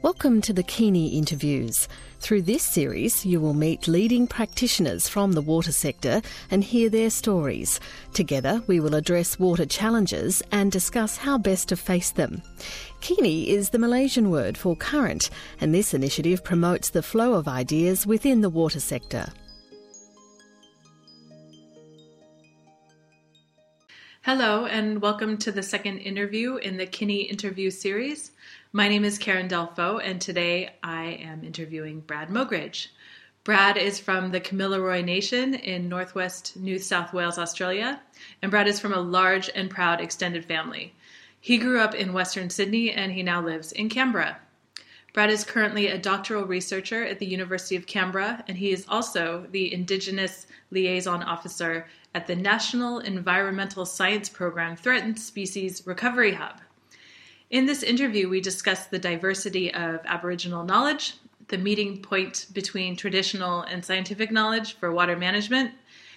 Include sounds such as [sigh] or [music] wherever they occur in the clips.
Welcome to the Kini Interviews. Through this series, you will meet leading practitioners from the water sector and hear their stories. Together, we will address water challenges and discuss how best to face them. Kini is the Malaysian word for current, and this initiative promotes the flow of ideas within the water sector. Hello, and welcome to the second interview in the Kini interview series. My name is Karen Delfau, and today I am interviewing Brad Moggridge. Brad is from the Kamilaroi Nation in northwest New South Wales, Australia, and Brad is from a large and proud extended family. He grew up in Western Sydney and he now lives in Canberra. Brad is currently a doctoral researcher at the University of Canberra, and he is also the Indigenous Liaison Officer at the National Environmental Science Program Threatened Species Recovery Hub. In this interview, we discuss the diversity of Aboriginal knowledge, the meeting point between traditional and scientific knowledge for water management,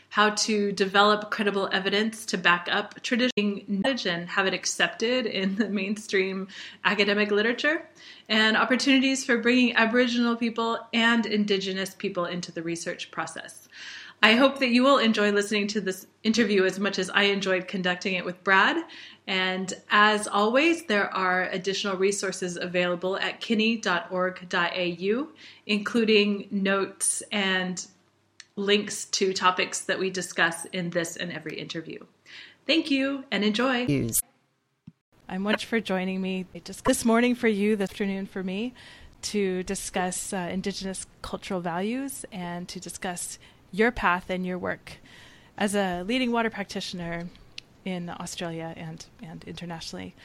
how to develop credible evidence to back up traditional knowledge and have it accepted in the mainstream academic literature, and opportunities for bringing Aboriginal people and Indigenous people into the research process. I hope that you will enjoy listening to this interview as much as I enjoyed conducting it with Brad. And as always, there are additional resources available at kini.org.au, including notes and links to topics that we discuss in this and every interview. Thank you and enjoy. I'm much for joining me just this morning for you, this afternoon for me, to discuss uh, Indigenous cultural values and to discuss your path and your work as a leading water practitioner in Australia and, and internationally.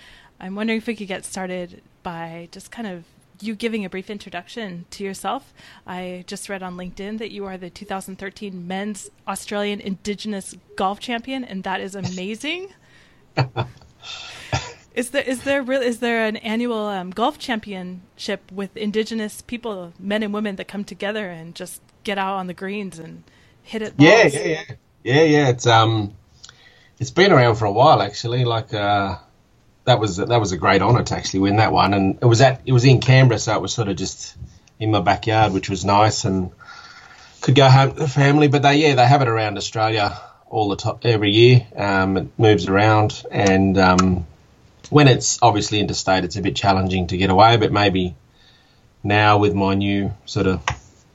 I'm wondering if we could get started by just kind of you giving a brief introduction to yourself. I just read on LinkedIn that you are the 2013 Men's Australian Indigenous Golf Champion, and that is amazing. [laughs] is there is there really is there an annual um, golf championship with Indigenous people, men and women, that come together and just get out on the greens and hit it? Yeah, yeah, yeah, yeah, yeah. It's um it's been around for a while actually. Like uh, that was that was a great honour to actually win that one, and it was at it was in Canberra, so it was sort of just in my backyard, which was nice, and could go home to the family. But they yeah they have it around Australia all the time every year. Um, it moves around, and um, when it's obviously interstate, it's a bit challenging to get away. But maybe now with my new sort of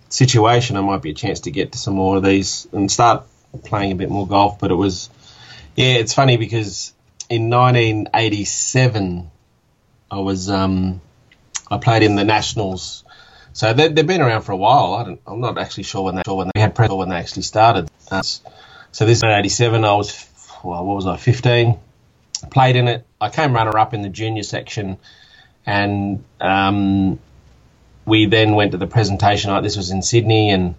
situation, I might be a chance to get to some more of these and start playing a bit more golf. But it was yeah, it's funny because in 1987, I was um, I played in the Nationals. So they, have been around for a while. I am not actually sure when they, sure when they had when they actually started. Uh, so this 1987, I was well, what was I, 15? Played in it. I came runner up in the junior section, and um, we then went to the presentation. Like this was in Sydney, and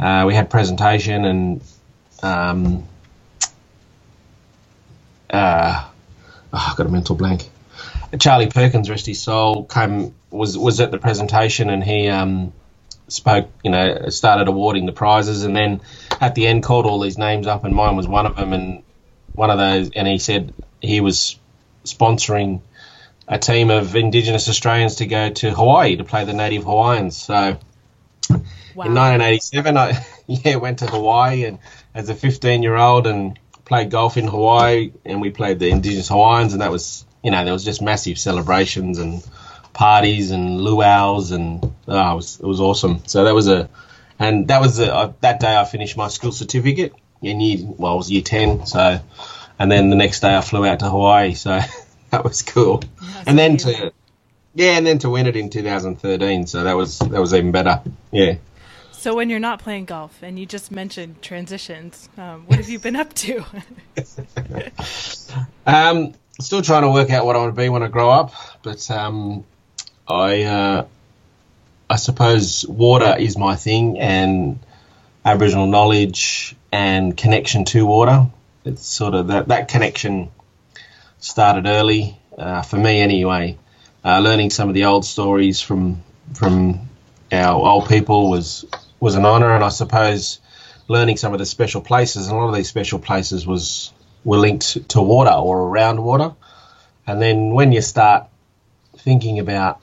uh, we had presentation and. Um, uh, oh, I've got a mental blank. Charlie Perkins, rest his soul, came was was at the presentation and he um, spoke. You know, started awarding the prizes, and then at the end called all these names up, and mine was one of them. And one of those, and he said he was sponsoring a team of Indigenous Australians to go to Hawaii to play the native Hawaiians. So wow. in 1987, I [laughs] yeah went to Hawaii and as a 15 year old and played golf in Hawaii, and we played the Indigenous Hawaiians, and that was you know there was just massive celebrations and parties and luau's, and oh, it was it was awesome. So that was a and that was a, uh, that day I finished my school certificate in year well it was year ten. So and then the next day I flew out to Hawaii. So [laughs] that was cool. And then to yeah, and then to win it in 2013. So that was that was even better. Yeah. So when you're not playing golf, and you just mentioned transitions, um, what have you been up to? [laughs] um, still trying to work out what I want to be when I grow up, but um, I uh, I suppose water is my thing, and Aboriginal knowledge and connection to water. It's sort of that that connection started early uh, for me, anyway. Uh, learning some of the old stories from from our old people was was an honour, and I suppose learning some of the special places. And a lot of these special places was were linked to water or around water. And then when you start thinking about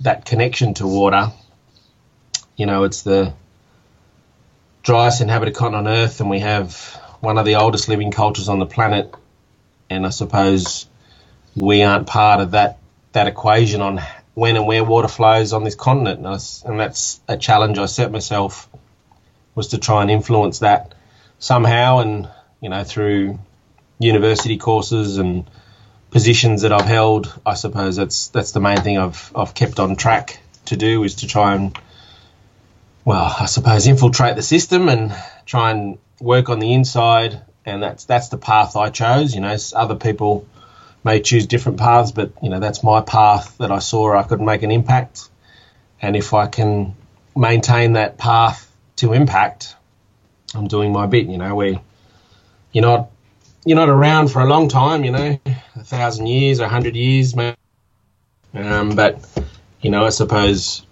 that connection to water. You know, it's the driest inhabited continent on Earth, and we have one of the oldest living cultures on the planet. And I suppose we aren't part of that that equation on when and where water flows on this continent, and, I, and that's a challenge I set myself was to try and influence that somehow, and you know through university courses and positions that I've held, I suppose that's that's the main thing I've I've kept on track to do is to try and well, I suppose infiltrate the system and try and work on the inside, and that's that's the path I chose. You know, other people may choose different paths, but you know that's my path that I saw I could make an impact, and if I can maintain that path to impact, I'm doing my bit. You know, where you're not you're not around for a long time. You know, a thousand years, a hundred years, maybe. Um, but you know, I suppose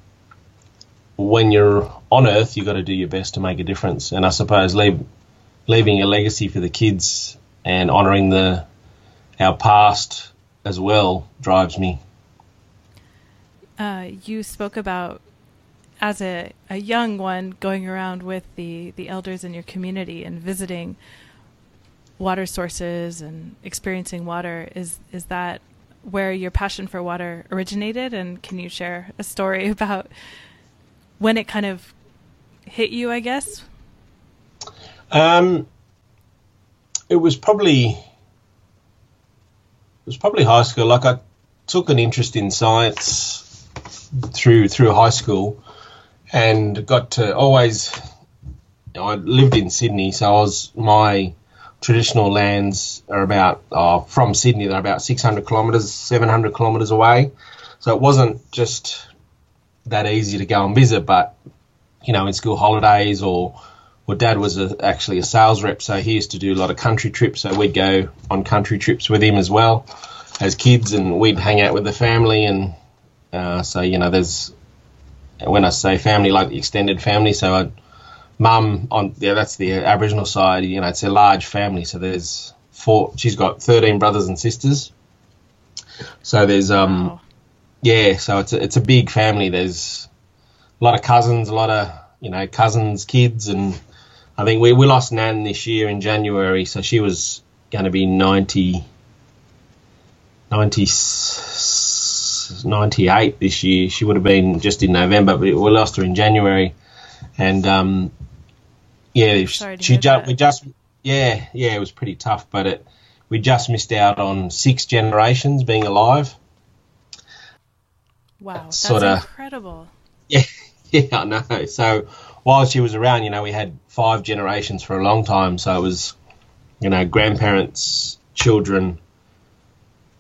when you're on Earth, you've got to do your best to make a difference. And I suppose leave, leaving a legacy for the kids and honouring the our past as well drives me. Uh, you spoke about as a, a young one going around with the, the elders in your community and visiting water sources and experiencing water. Is is that where your passion for water originated? And can you share a story [laughs] about when it kind of hit you? I guess. Um, it was probably was probably high school. Like I took an interest in science through through high school, and got to always. I lived in Sydney, so I was my traditional lands are about uh, from Sydney. They're about 600 kilometres, 700 kilometres away. So it wasn't just that easy to go and visit, but you know, in school holidays or well, Dad was a, actually a sales rep, so he used to do a lot of country trips. So we'd go on country trips with him as well as kids, and we'd hang out with the family. And uh, so you know, there's when I say family, like the extended family. So I, mum on yeah, that's the Aboriginal side. You know, it's a large family. So there's four. She's got thirteen brothers and sisters. So there's um, wow. yeah. So it's a, it's a big family. There's a lot of cousins, a lot of you know cousins, kids, and I think we, we lost Nan this year in January, so she was going to be 90, 90, 98 this year. She would have been just in November, but we lost her in January. And um, yeah, she just we just yeah yeah it was pretty tough, but it we just missed out on six generations being alive. Wow, that's sorta, incredible. [laughs] Yeah, yeah, I know. So while she was around, you know, we had five generations for a long time. So it was, you know, grandparents, children,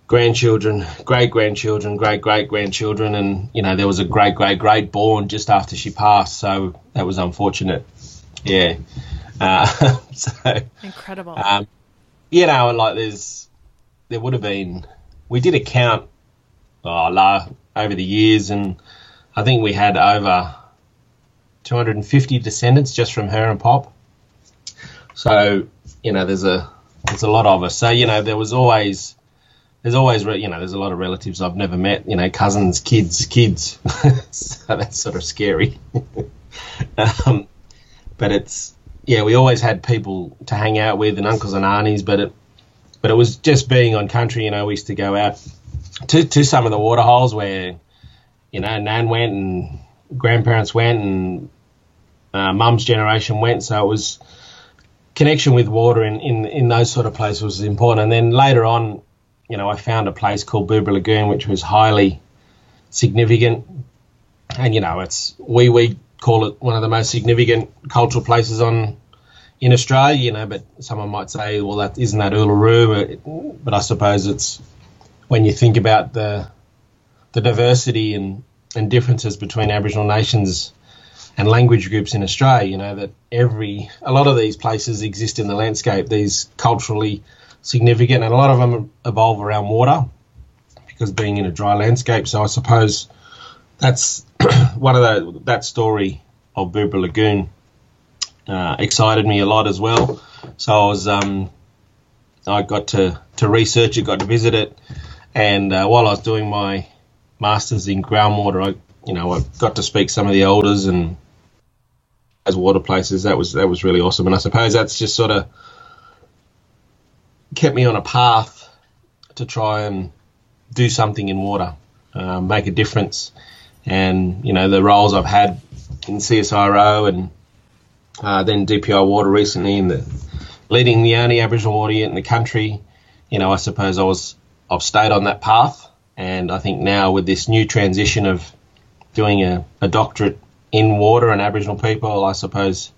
grandchildren, great grandchildren, great great grandchildren, and you know, there was a great great great born just after she passed. So that was unfortunate. Yeah. Uh, [laughs] so incredible. Um, you know, and like there's there would have been we did a count oh, over the years, and I think we had over 250 descendants just from her and Pop. So you know, there's a there's a lot of us. So you know, there was always there's always you know there's a lot of relatives I've never met. You know, cousins, kids, kids. [laughs] so that's sort of scary. [laughs] um, but it's yeah, we always had people to hang out with and uncles and aunties. But it but it was just being on country. You know, we used to go out to to some of the waterholes where you know Nan went and grandparents went and uh, mum's generation went. So it was connection with water in, in, in those sort of places was important. And then later on, you know, I found a place called Boobera Lagoon, which was highly significant. And you know, it's we we call it one of the most significant cultural places on in Australia. You know, but someone might say, well, that isn't that Uluru, but, but I suppose it's when you think about the the diversity and and differences between Aboriginal nations and language groups in Australia. You know that every a lot of these places exist in the landscape. These culturally significant, and a lot of them evolve around water because being in a dry landscape. So I suppose that's [clears throat] one of the that story of Boobera Lagoon uh, excited me a lot as well. So I was um, I got to to research it, got to visit it, and uh, while I was doing my masters in groundwater, I you know I got to speak some of the elders and as water places. That was that was really awesome, and I suppose that's just sort of kept me on a path to try and do something in water, uh, make a difference, and you know the roles I've had in CSIRO and uh, then DPI Water recently in the leading the only Aboriginal water unit in the country. You know, I suppose I was I've stayed on that path, and I think now with this new transition of doing a, a doctorate in water and Aboriginal people, I suppose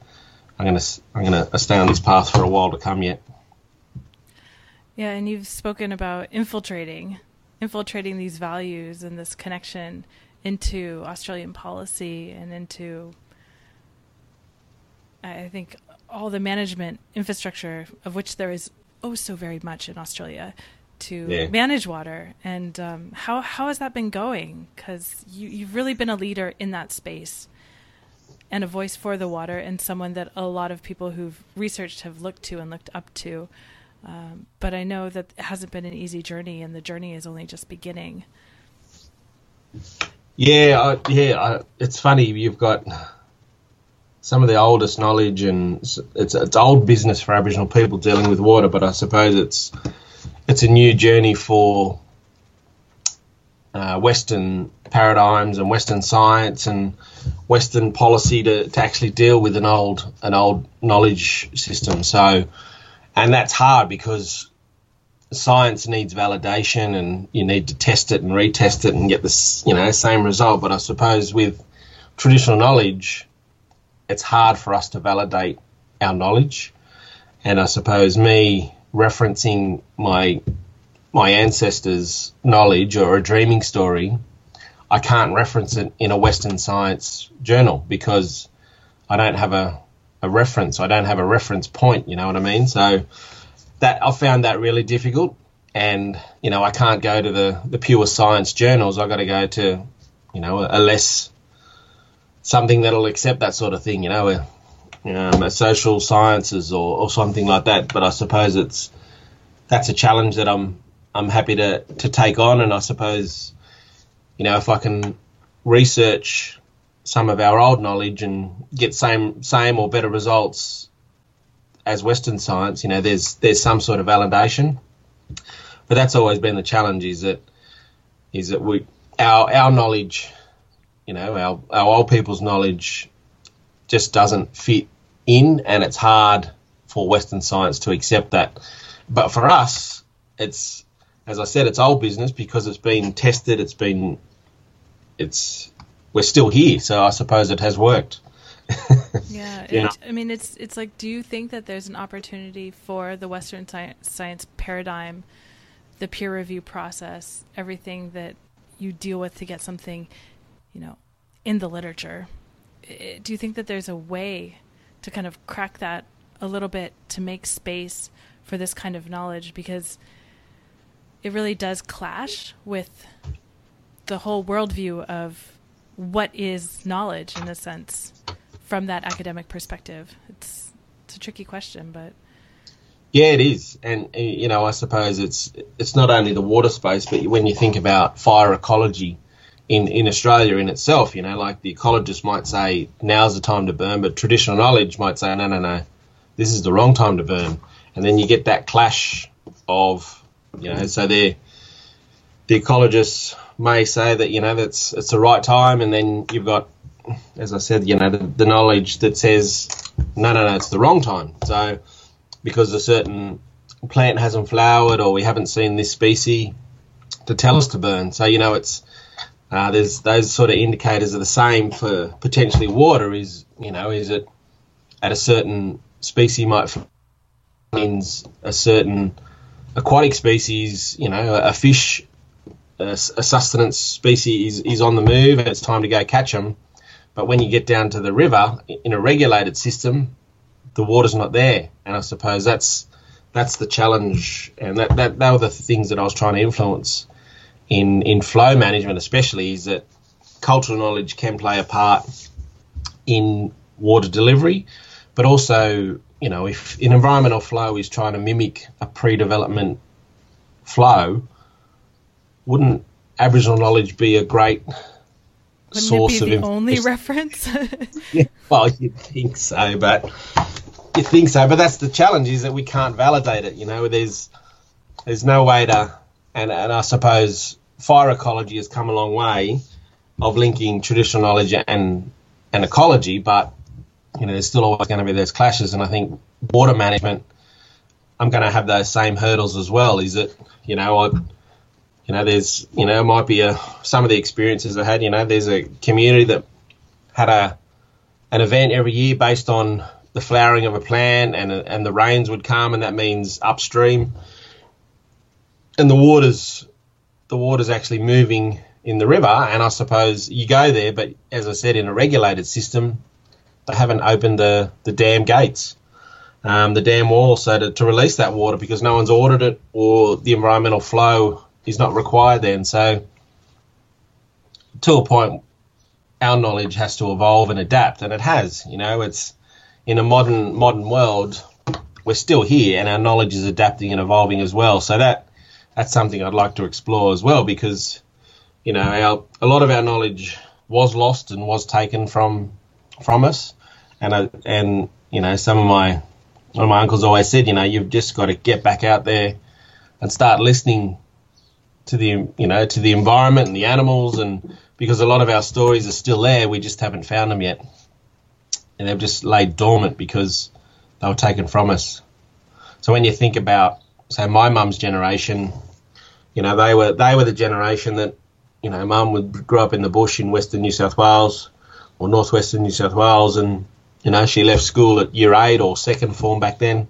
I'm gonna I'm gonna stay on this path for a while to come yet. Yeah, and you've spoken about infiltrating, infiltrating these values and this connection into Australian policy and into, I think, all the management infrastructure of which there is oh so very much in Australia to yeah. manage water. And um, how how has that been going? Because you you've really been a leader in that space and a voice for the water and someone that a lot of people who've researched have looked to and looked up to. Um, but I know that it hasn't been an easy journey, and the journey is only just beginning. Yeah, I, yeah. I, it's funny. You've got some of the oldest knowledge, and it's it's old business for Aboriginal people dealing with water. But I suppose it's it's a new journey for uh, Western paradigms and Western science and Western policy to, to actually deal with an old an old knowledge system. So, and that's hard because science needs validation and you need to test it and retest it and get this you know same result. But I suppose with traditional knowledge, it's hard for us to validate our knowledge. And I suppose me referencing my my ancestors' knowledge or a dreaming story, I can't reference it in a Western science journal because I don't have a, a reference. I don't have a reference point. You know what I mean? So that I found that really difficult. And you know, I can't go to the the pure science journals. I got to go to you know a less something that'll accept that sort of thing. You know, a, um, social sciences or, or something like that. But I suppose it's that's a challenge that I'm I'm happy to, to take on. And I suppose, you know, if I can research some of our old knowledge and get same same or better results as Western science, you know, there's there's some sort of validation. But that's always been the challenge is that is that we our our knowledge, you know, our our old people's knowledge just doesn't fit in and it's hard for Western science to accept that. But for us, it's as I said, it's old business because it's been tested. It's been, it's, we're still here, so I suppose it has worked. [laughs] yeah, it, I mean, it's it's like, do you think that there's an opportunity for the Western sci- science paradigm, the peer review process, everything that you deal with to get something, you know, in the literature? Do you think that there's a way to kind of crack that a little bit to make space for this kind of knowledge? Because it really does clash with the whole worldview of what is knowledge in a sense from that academic perspective. It's it's a tricky question, but yeah, it is, and you know, I suppose it's it's not only the water space, but when you think about fire ecology in in Australia in itself, you know, like the ecologist might say now's the time to burn, but traditional knowledge might say no, no, no, this is the wrong time to burn, and then you get that clash of you know, so they the ecologists may say that you know that's it's the right time, and then you've got, as I said, you know, the, the knowledge that says no, no, no, it's the wrong time. So because a certain plant hasn't flowered or we haven't seen this species to tell us to burn. So you know, it's uh, there's those sort of indicators are the same for potentially water. Is you know, is it at a certain species might means a certain aquatic species, you know, a, fish, a, a, sustenance species is, is on the move and it's time to go catch them. But when you get down to the river in a regulated system, the water's not there. And I suppose that's that's the challenge, and that, that, that were the things that I was trying to influence in in flow management, especially, is that cultural knowledge can play a part in water delivery, but also you know, if an environmental flow is trying to mimic a pre-development flow, wouldn't Aboriginal knowledge be a great Wouldn't source it be of the only reference? [laughs] Yeah, well, you'd think so, but you think so, but that's the challenge is that we can't validate it. You know, there's there's no way to, and and I suppose fire ecology has come a long way of linking traditional knowledge and and ecology, but you know, there's still always going to be those clashes, and I think water management, I'm going to have those same hurdles as well. Is that you know I. You know, there's, you know, might be a, some of the experiences I had, you know, there's a community that had a, an event every year based on the flowering of a plant and and the rains would come and that means upstream and the water's the water's actually moving in the river and I suppose you go there but as I said in a regulated system they haven't opened the the dam gates um, the dam wall so to, to release that water because no one's ordered it or the environmental flow is not required then so to a point our knowledge has to evolve and adapt, and it has. You know, it's in a modern modern world, we're still here, and our knowledge is adapting and evolving as well. So that that's something I'd like to explore as well, because you know, our a lot of our knowledge was lost and was taken from from us, and I, and you know, some of my one of my uncles always said, you know, you've just got to get back out there and start listening to the you know to the environment and the animals. And because a lot of our stories are still there we just haven't found them yet. And they've just laid dormant because they were taken from us. So when you think about say my mum's generation you know they were they were the generation that you know mum would grow up in the bush in western new south wales or northwestern new south wales and you know she left school at year 8 or second form back then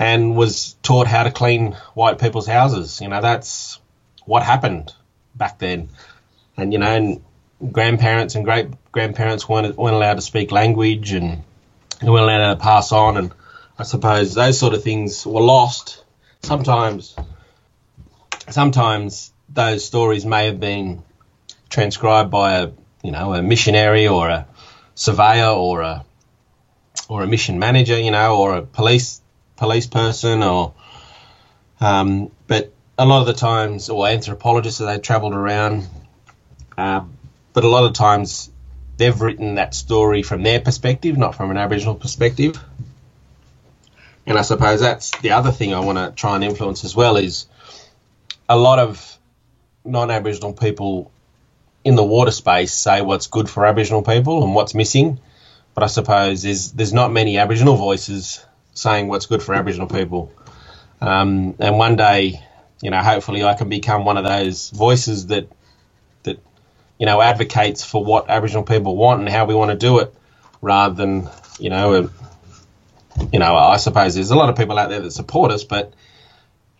and was taught how to clean white people's houses. You know, that's what happened back then. And, you know, and grandparents and great grandparents weren't, weren't allowed to speak language and weren't allowed to pass on. And I suppose those sort of things were lost. Sometimes, sometimes those stories may have been transcribed by a, you know, a missionary or a surveyor or a, or a mission manager, you know, or a police police person or um, but a lot of the times or anthropologists that they travelled around uh, but a lot of times they've written that story from their perspective not from an aboriginal perspective and I suppose that's the other thing I want to try and influence as well is a lot of non-aboriginal people in the water space say what's good for aboriginal people and what's missing but I suppose there's there's not many aboriginal voices saying what's good for Aboriginal people. Um, and one day, you know, hopefully I can become one of those voices that that you know advocates for what Aboriginal people want and how we want to do it, rather than you know, a, you know, I suppose there's a lot of people out there that support us, but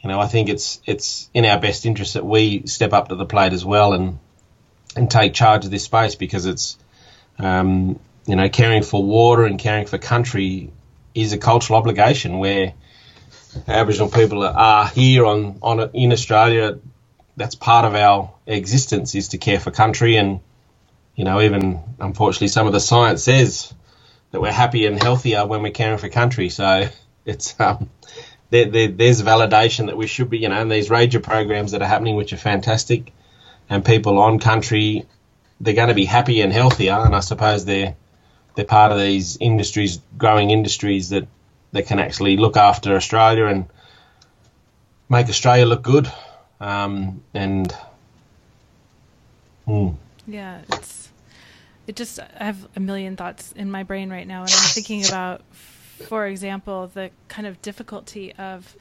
you know, I think it's it's in our best interest that we step up to the plate as well and and take charge of this space because it's um, you know caring for water and caring for country is a cultural obligation where Aboriginal people are here on, on in Australia. That's part of our existence is to care for country, and you know, even unfortunately, some of the science says that we're happy and healthier when we're caring for country. So [laughs] it's um, there, there, there's validation that we should be, you know, and these ranger programs that are happening, which are fantastic, and people on country, they're going to be happy and healthier, and I suppose they're they're part of these industries, growing industries that, that can actually look after Australia and make Australia look good. Um, and mm, Yeah, it's it just I have a million thoughts in my brain right now and I'm thinking about for example the kind of difficulty of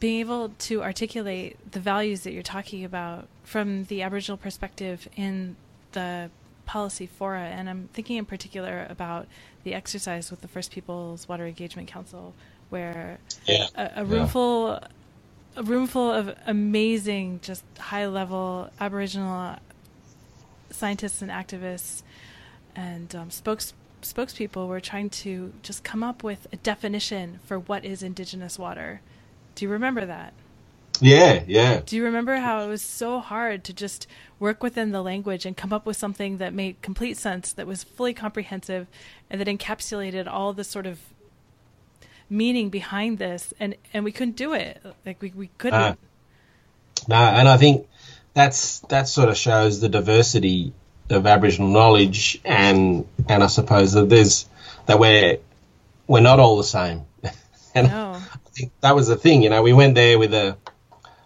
being able to articulate the values that you're talking about from the aboriginal perspective in the policy fora and I'm thinking in particular about the exercise with the First Peoples Water Engagement Council where yeah, a, a room yeah. full a room full of amazing just high level aboriginal scientists and activists and um, spokes spokespeople were trying to just come up with a definition for what is indigenous water. Do you remember that? Yeah, yeah, do you remember how it was so hard to just work within the language and come up with something that made complete sense that was fully comprehensive and that encapsulated all the sort of meaning behind this and and we couldn't do it. Like we, we couldn't. No. no, and I think that's that sort of shows the diversity of Aboriginal knowledge, and and I suppose that there's that we're we're not all the same. [laughs] and no. I think that was the thing, you know, we went there with a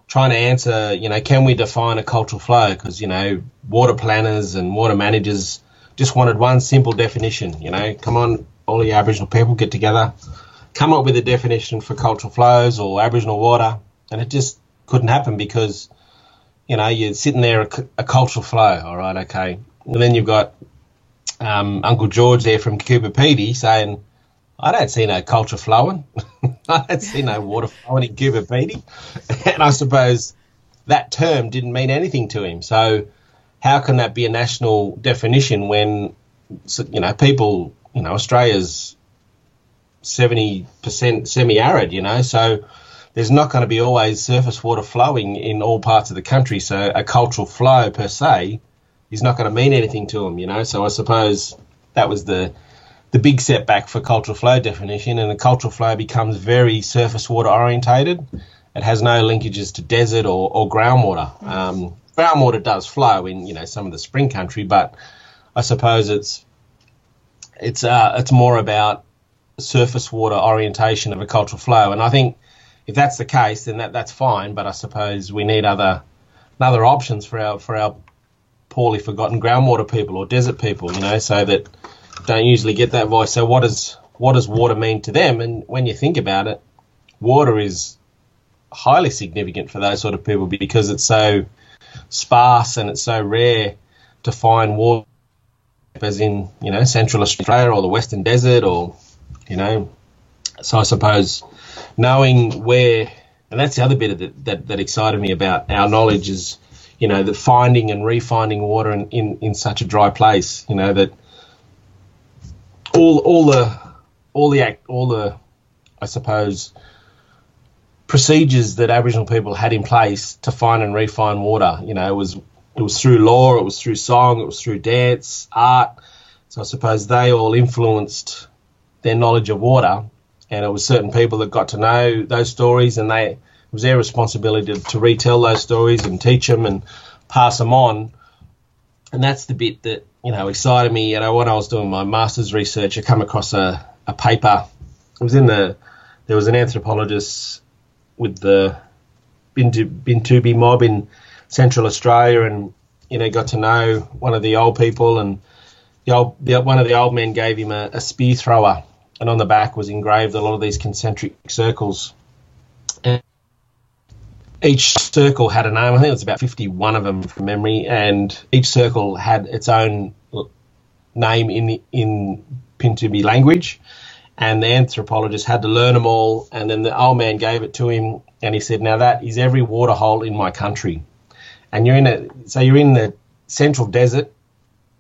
trying to answer, you know, can we define a cultural flow? Because you know, water planners and water managers just wanted one simple definition. You know, come on, all the Aboriginal people get together, come up with a definition for cultural flows or Aboriginal water, and it just couldn't happen because you know you're sitting there a, a cultural flow. All right, okay, and then you've got um, Uncle George there from Coober Pedy saying, I don't see no culture flowing. [laughs] I don't see no water flowing in Coober Pedy. [laughs] And I suppose that term didn't mean anything to him. So how can that be a national definition when, you know, people, you know, Australia's 70% semi-arid, you know, so there's not going to be always surface water flowing in all parts of the country. So a cultural flow per se is not going to mean anything to them, you know. So I suppose that was the the big setback for cultural flow definition, and the cultural flow becomes very surface water orientated. It has no linkages to desert or, or groundwater. Um, groundwater does flow in you know some of the spring country, but I suppose it's it's uh, it's more about surface water orientation of a cultural flow, and I think if that's the case, then that that's fine. But I suppose we need other other options for our for our poorly forgotten groundwater people or desert people, you know, so that don't usually get that voice. So what does what does water mean to them? And when you think about it, water is highly significant for those sort of people because it's so sparse and it's so rare to find water as in, you know, Central Australia or the Western Desert or, you know, so I suppose knowing where, and that's the other bit that, that, that excited me about our knowledge is you know, the finding and refinding water in, in, in such a dry place, you know, that all all the all the act all the I suppose procedures that Aboriginal people had in place to find and refine water, you know, it was it was through law, it was through song, it was through dance, art. So I suppose they all influenced their knowledge of water, and it was certain people that got to know those stories, and they it was their responsibility to, to retell those stories and teach them and pass them on. And that's the bit that you know excited me. You know, when I was doing my master's research, I come across a, a paper. It was in the there was an anthropologist with the Pintupi mob in Central Australia, and you know got to know one of the old people, and the old the, one of the old men gave him a, a spear thrower, and on the back was engraved a lot of these concentric circles. And each circle had a name. I think it was about 51 of them from memory, and each circle had its own name in in Pintupi language. And the anthropologist had to learn them all. And then the old man gave it to him, and he said, "Now that is every water hole in my country." And you're in a so you're in the central desert,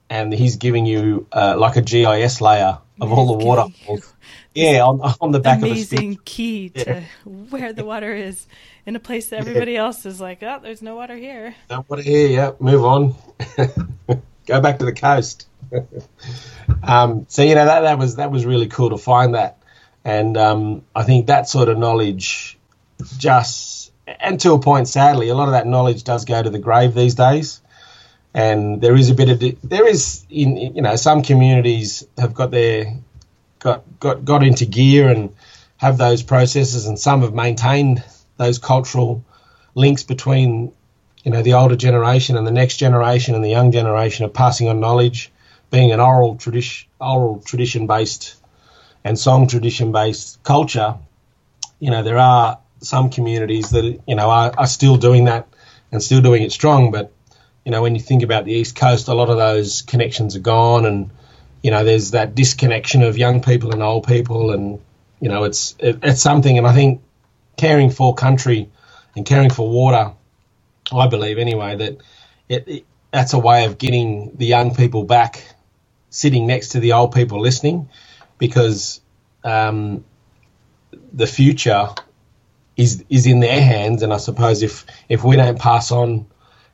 and he's giving you uh, like a GIS layer of all the water. [laughs] Yeah, on, on the back amazing of a Amazing key to yeah. where the water is in a place that everybody yeah. else is like, oh, there's no water here. No water here. Yeah, move on. [laughs] Go back to the coast. [laughs] um, so you know that that was that was really cool to find that, and um, I think that sort of knowledge just and to a point, sadly, a lot of that knowledge does go to the grave these days. And there is a bit of there is in you know some communities have got their got got got into gear and have those processes, and some have maintained those cultural links between you know the older generation and the next generation and the young generation of passing on knowledge, being an oral tradition, oral tradition based and song tradition based culture. You know there are some communities that you know are, are still doing that and still doing it strong, but you know when you think about the east coast, a lot of those connections are gone, and you know there's that disconnection of young people and old people, and you know it's it, it's something, and I think caring for country and caring for water, I believe anyway that it, it, that's a way of getting the young people back sitting next to the old people listening, because um, the future is is in their hands, and I suppose if if we don't pass on,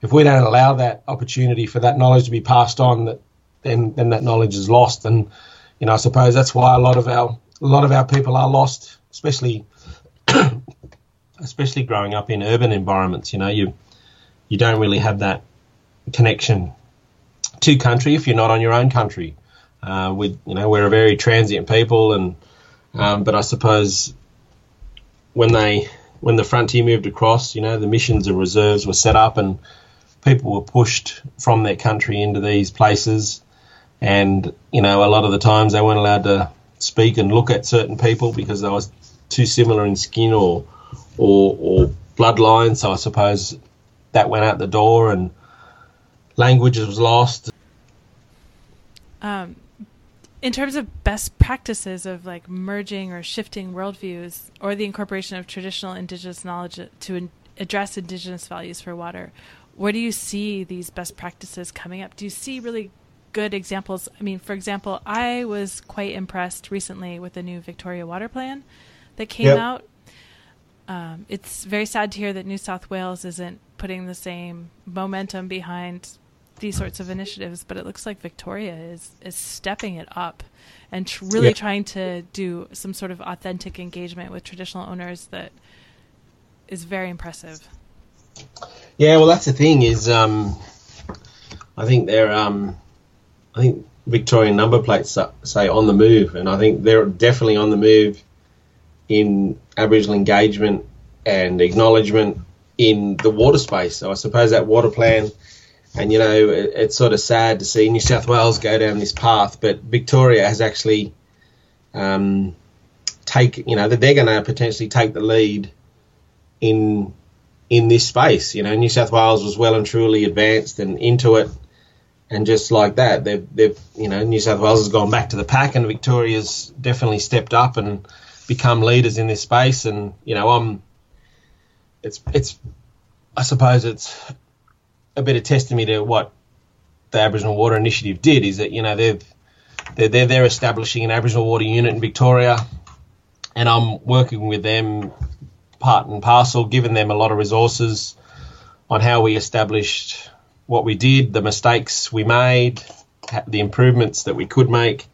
if we don't allow that opportunity for that knowledge to be passed on, that then then that knowledge is lost, and you know I suppose that's why a lot of our a lot of our people are lost, especially [coughs] especially growing up in urban environments. You know, you you don't really have that connection to country if you're not on your own country. Uh, we, you know, we're a very transient people, and um, but I suppose when they when the frontier moved across, you know, the missions and reserves were set up, and people were pushed from their country into these places, and you know, a lot of the times they weren't allowed to speak and look at certain people because they was too similar in skin or or, or bloodline. So I suppose that went out the door, and language was lost. Um, in terms of best practices of like merging or shifting worldviews or the incorporation of traditional indigenous knowledge to address indigenous values for water, where do you see these best practices coming up? Do you see really good examples? I mean, for example, I was quite impressed recently with the new Victoria Water Plan that came yep. out. Um, it's very sad to hear that New South Wales isn't putting the same momentum behind these sorts of initiatives, but it looks like Victoria is is stepping it up and tr- really yeah. trying to do some sort of authentic engagement with traditional owners that is very impressive. Yeah, well, that's the thing is, um, I think they're, um, I think Victorian number plates say on the move, and I think they're definitely on the move in Aboriginal engagement and acknowledgement in the water space. So I suppose that water plan and you know, it, it's sort of sad to see New South Wales go down this path, but Victoria has actually um, take, you know, that they're going to potentially take the lead in in this space. You know, New South Wales was well and truly advanced and into it, and just like that, they've, they've, you know, New South Wales has gone back to the pack, and Victoria's definitely stepped up and become leaders in this space. And you know, I'm, it's, it's, I suppose it's a bit of testimony to what the Aboriginal Water Initiative did is that you know they've they're, they're they're establishing an Aboriginal water unit in Victoria, and I'm working with them part and parcel, given them a lot of resources on how we established what we did, the mistakes we made, the improvements that we could make,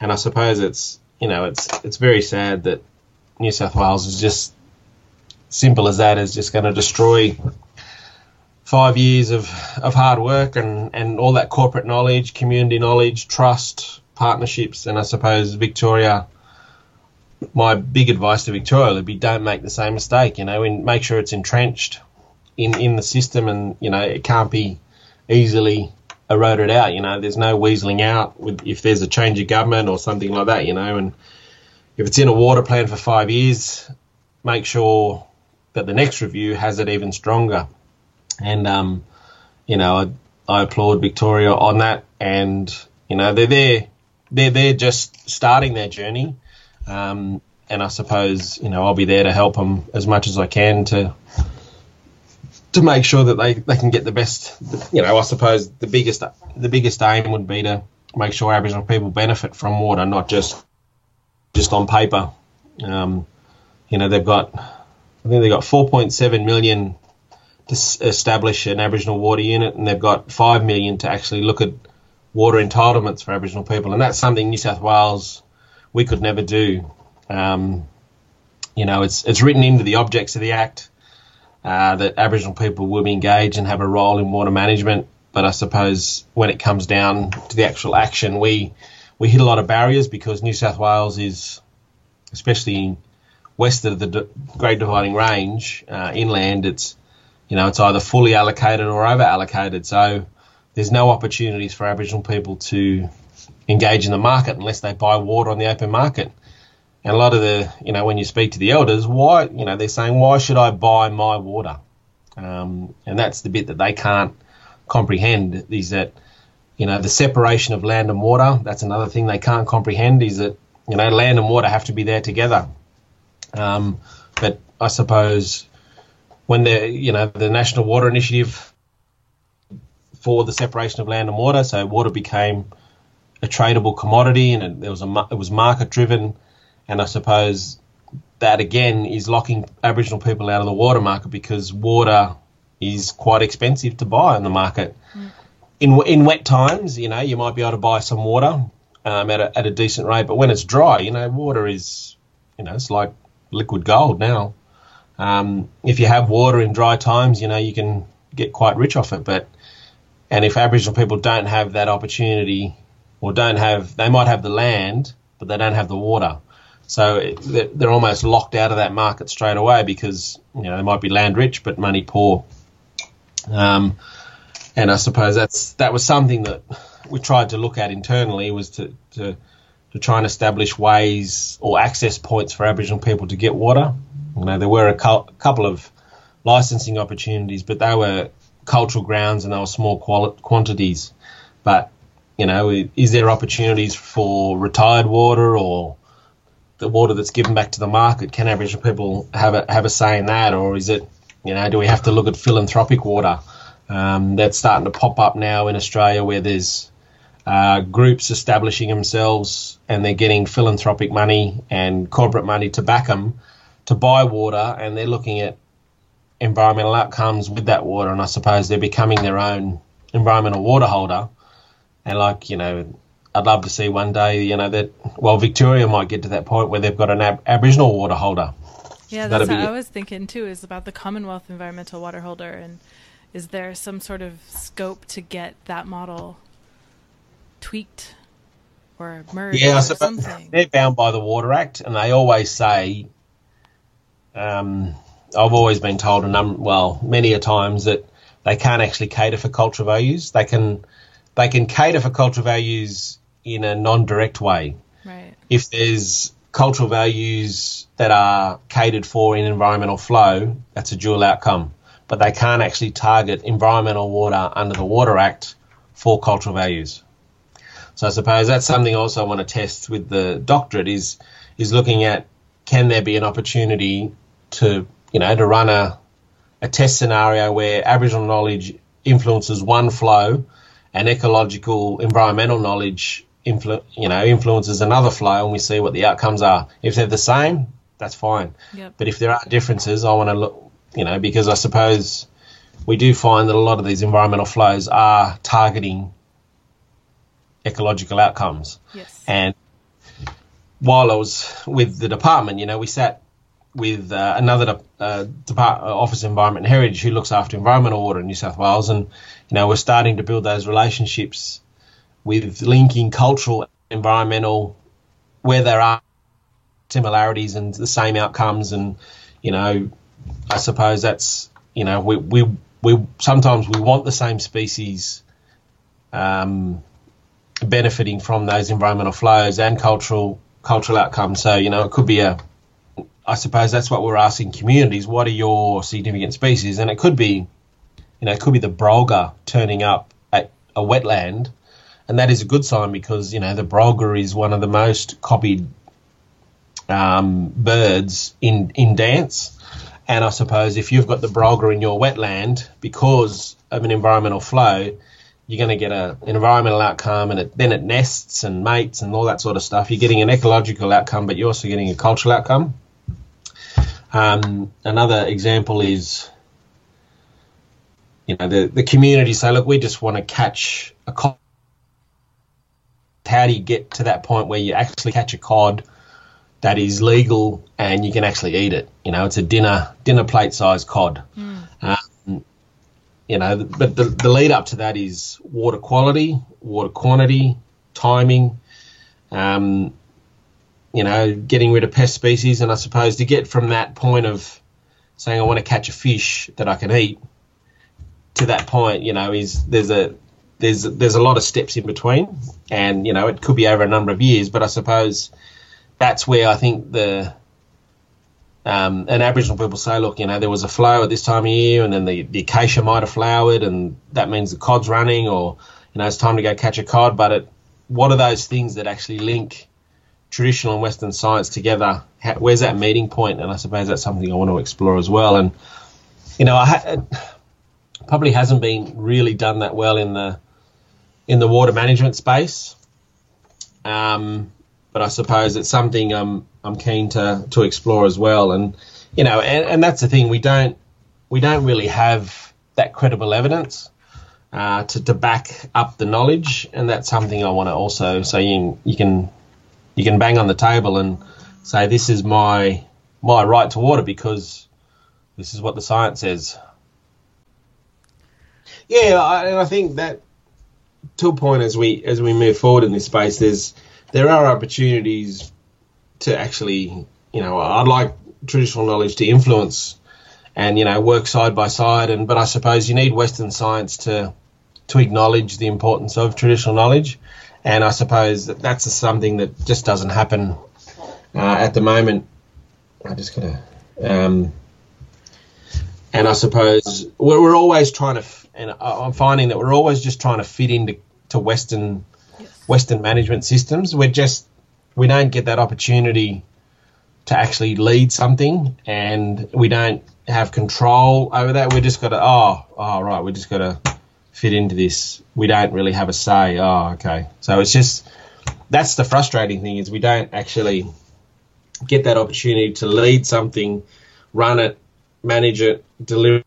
and I suppose it's you know it's it's very sad that New South Wales is just simple as that is just going to destroy five years of, of hard work and, and all that corporate knowledge, community knowledge, trust, partnerships, and I suppose Victoria. My big advice to Victoria would be don't make the same mistake. You know, and make sure it's entrenched in in the system, and you know it can't be easily eroded out. You know, there's no weaseling out with if there's a change of government or something like that. You know, and if it's in a water plan for five years, make sure that the next review has it even stronger and um, you know, I, I applaud Victoria on that, and you know, they're there, they're they're just starting their journey, um, and I suppose you know I'll be there to help them as much as I can to to make sure that they, they can get the best. You know, I suppose the biggest the biggest aim would be to make sure Aboriginal people benefit from water, not just just on paper. Um, you know, they've got I think they've got 4.7 million to establish an Aboriginal water unit, and they've got five million to actually look at water entitlements for Aboriginal people, and that's something New South Wales we could never do. Um, you know, it's it's written into the objects of the Act uh, that Aboriginal people will be engaged and have a role in water management. But I suppose when it comes down to the actual action, we we hit a lot of barriers because New South Wales is, especially west of the Great Dividing Range, uh, inland, it's you know, it's either fully allocated or over allocated. So there's no opportunities for Aboriginal people to engage in the market unless they buy water on the open market. And a lot of the, you know, when you speak to the elders, why, you know, they're saying, why should I buy my water? Um, and that's the bit that they can't comprehend is that, you know, the separation of land and water, that's another thing they can't comprehend is that, you know, land and water have to be there together. Um, but I suppose when the you know the National Water Initiative for the separation of land and water, so water became a tradable commodity, and it, there was a it was market driven, and I suppose that again is locking Aboriginal people out of the water market because water is quite expensive to buy on the market. Mm. In in wet times, you know, you might be able to buy some water um, at a at a decent rate, but when it's dry, you know, water is you know it's like liquid gold now. Um, if you have water in dry times, you know you can get quite rich off it. But and if Aboriginal people don't have that opportunity, or don't have, they might have the land, but they don't have the water. So they're almost locked out of that market straight away because you know they might be land rich but money poor. Um, and I suppose that's that was something that we tried to look at internally was to, to to try and establish ways or access points for Aboriginal people to get water. You know, there were a couple of licensing opportunities, but they were cultural grounds and they were small quantities. But you know, is there opportunities for retired water or the water that's given back to the market? Can Aboriginal people have a have a say in that, or is it, you know, do we have to look at philanthropic water? Um, that's starting to pop up now in Australia, where there's uh, groups establishing themselves and they're getting philanthropic money and corporate money to back them to buy water, and they're looking at environmental outcomes with that water, and I suppose they're becoming their own environmental water holder. And like you know, I'd love to see one day, you know, that well, Victoria might get to that point where they've got an ab- Aboriginal water holder. Yeah, that's what I was thinking too. Is about the Commonwealth environmental water holder, and is there some sort of scope to get that model tweaked or merged yeah, or something? They're bound by the Water Act, and they always say. Um, I've always been told a number, well many a times that they can't actually cater for cultural values. They can they can cater for cultural values in a non-direct way. Right. If there's cultural values that are catered for in environmental flow, that's a dual outcome. But they can't actually target environmental water under the Water Act for cultural values. So I suppose that's something also I want to test with the doctorate is is looking at can there be an opportunity to you know to run a a test scenario where Aboriginal knowledge influences one flow and ecological environmental knowledge influ- you know influences another flow and we see what the outcomes are if they're the same that's fine yep. but if there are differences i want to look you know because i suppose we do find that a lot of these environmental flows are targeting ecological outcomes yes. and while i was with the department you know we sat with uh, another uh, Depart- uh, Office of Environment and Heritage who looks after environmental water in New South Wales, and you know we're starting to build those relationships with linking cultural, environmental, where there are similarities and the same outcomes, and you know, I suppose that's you know we we we sometimes we want the same species. Um, benefiting from those environmental flows and cultural cultural outcomes. So you know, it could be a I suppose that's what we're asking communities. What are your significant species? And it could be, you know, it could be the brolga turning up at a wetland, and that is a good sign because you know the brolga is one of the most copied um, birds in in dance. And I suppose if you've got the brolga in your wetland because of an environmental flow, you're going to get a, an environmental outcome, and it, then it nests and mates and all that sort of stuff. You're getting an ecological outcome, but you're also getting a cultural outcome. Um, another example is, you know, the, the community say, look, we just want to catch a cod. How do you get to that point where you actually catch a cod that is legal and you can actually eat it? You know, it's a dinner dinner plate size cod. Mm. Um, you know, but the, the lead up to that is water quality, water quantity, timing. Um, you know, getting rid of pest species. And I suppose to get from that point of saying I want to catch a fish that I can eat to that point, you know, is there's a there's there's a lot of steps in between, and you know, it could be over a number of years. But I suppose that's where I think the um, and Aboriginal people say, look, you know, there was a flow at this time of year, and then the, the acacia might have flowered, and that means the cod's running, or you know, it's time to go catch a cod. But it, what are those things that actually link traditional and Western science together? How, where's that meeting point? And I suppose that's something I want to explore as well. And you know, I probably hasn't been really done that well in the in the water management space. Um, but I suppose it's something I'm I'm keen to to explore as well. And you know, and, and that's the thing we don't we don't really have that credible evidence. Uh, to, to back up the knowledge, and that's something I want to also so you, you can you can bang on the table and say this is my my right to water because this is what the science says. Yeah, I, and I think that to a point as we as we move forward in this space, there's there are opportunities to actually, you know, I'd like traditional knowledge to influence and you know work side by side. And but I suppose you need Western science to to acknowledge the importance of traditional knowledge. And I suppose that that's something that just doesn't happen uh, at the moment. I just gotta. Um, and I suppose we're, always trying to, and I'm finding that we're always just trying to fit into to Western yes. Western management systems. We're just we don't get that opportunity to actually lead something, and we don't have control over that. We're just got to oh oh right, we just got to fit into this. We don't really have a say. Oh okay, so it's just that's the frustrating thing is we don't actually get that opportunity to lead something, run it, manage it, deliver,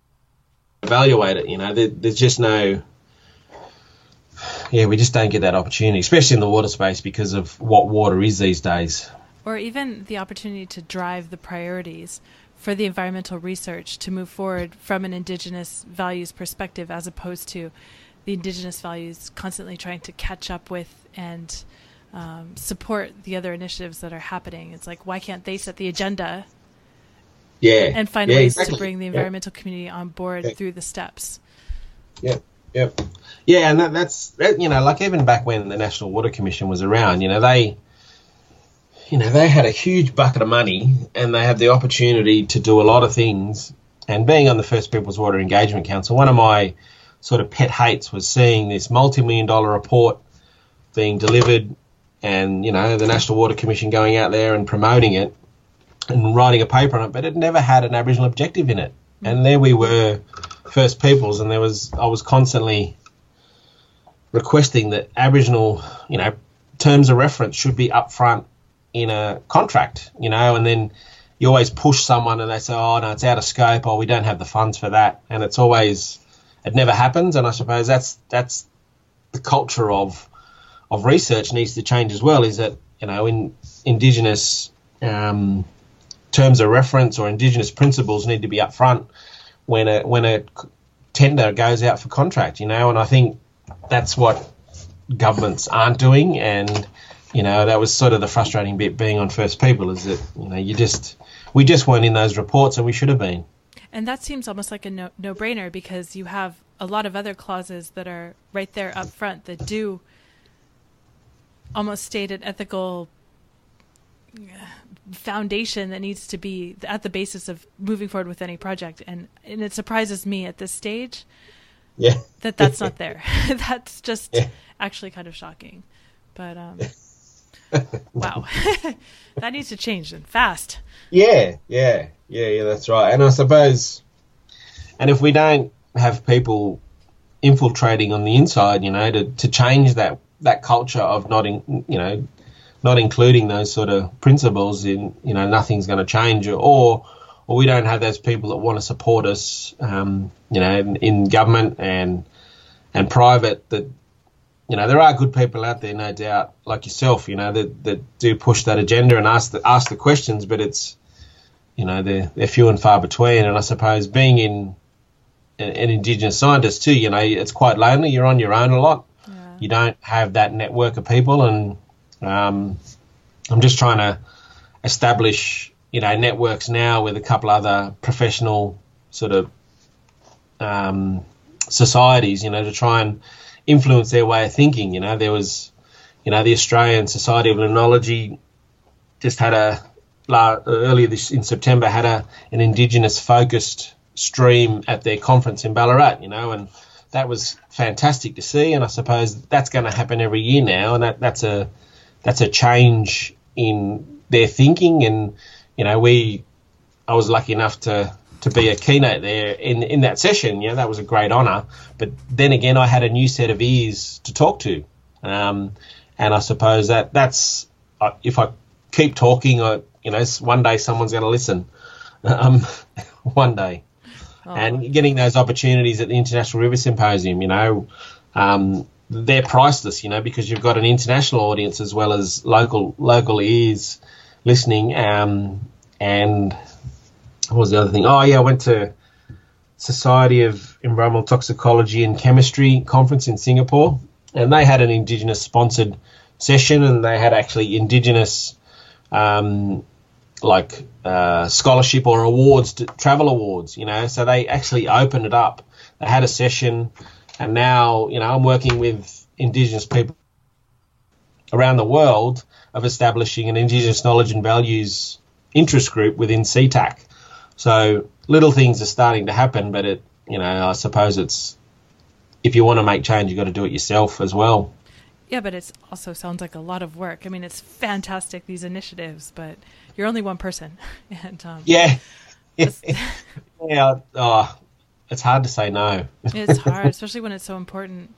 evaluate it. You know, there, there's just no. Yeah, we just don't get that opportunity, especially in the water space, because of what water is these days. Or even the opportunity to drive the priorities for the environmental research to move forward from an indigenous values perspective, as opposed to the indigenous values constantly trying to catch up with and um, support the other initiatives that are happening. It's like, why can't they set the agenda yeah. And find yeah, ways exactly. to bring the environmental yeah. community on board yeah. through the steps. Yeah, yeah, yeah, and that, that's that, you know, like even back when the National Water Commission was around, you know, they, you know, they had a huge bucket of money and they had the opportunity to do a lot of things. And being on the First Peoples Water Engagement Council, one of my sort of pet hates was seeing this multi-million dollar report being delivered, and you know, the National Water Commission going out there and promoting it and writing a paper on it, but it never had an Aboriginal objective in it. And there we were, First Peoples, and there was I was constantly requesting that Aboriginal, you know, terms of reference should be upfront in a contract, you know, and then you always push someone and they say, oh no, it's out of scope, or we don't have the funds for that, and it's always it never happens. And I suppose that's that's the culture of of research needs to change as well. Is that you know in Indigenous um, terms of reference or indigenous principles need to be upfront when a when a tender goes out for contract, you know, and I think that's what governments aren't doing. And you know that was sort of the frustrating bit being on first people is that you know you just we just weren't in those reports and we should have been. And that seems almost like a no, no-brainer because you have a lot of other clauses that are right there up front that do almost state an ethical foundation that needs to be at the basis of moving forward with any project. And and it surprises me at this stage yeah. that that's not [laughs] there. [laughs] That's just yeah. actually kind of shocking. But um [laughs] wow. That needs to change and fast. Yeah yeah yeah yeah that's right. And i suppose and if we don't have people infiltrating on the inside you know to, to change that that culture of not in, you know not including those sort of principles, in you know nothing's going to change, or or we don't have those people that want to support us, um, you know, in, in, government and and private. That you know there are good people out there, no doubt, like yourself, you know, that, that do push that agenda and ask the ask the questions, but it's you know they're they're few and far between. And I suppose being in an indigenous scientist too, you know, it's quite lonely. You're on your own a lot. Yeah. You don't have that network of people and um, I'm just trying to establish, you know, networks now with a couple other professional sort of um, societies, you know, to try and influence their way of thinking. You know, there was, you know, the Australian Society of Limnology just had a earlier this in September had a an Indigenous focused stream at their conference in Ballarat. You know, and that was fantastic to see. And I suppose that's going to happen every year now, and that that's a that's a change in their thinking. And you know, we I was lucky enough to to be a keynote there in in that session. You know, that was a great honour. But then again, I had a new set of ears to talk to, um, and I suppose that that's if I keep talking, I, you know, one day someone's going to listen. [laughs] Um, one day. Oh. And getting those opportunities at the International River Symposium, you know, um, they're priceless, you know, because you've got an international audience as well as local local ears listening. Um, and what was the other thing? Oh yeah, I went to Society of Environmental Toxicology and Chemistry conference in Singapore, and they had an Indigenous sponsored session, and they had actually Indigenous um, like uh, scholarship or awards, travel awards. You know, so they actually opened it up. They had a session, and now you know I'm working with Indigenous people around the world of establishing an Indigenous knowledge and values interest group within SETAC. So little things are starting to happen, but it, you know, I suppose it's if you want to make change, you've got to do it yourself as well. Yeah, but it also sounds like a lot of work. I mean, it's fantastic these initiatives, but you're only one person, [laughs] and um, yeah, [laughs] yeah, oh, it's hard to say no. it's [laughs] hard, especially when it's so important.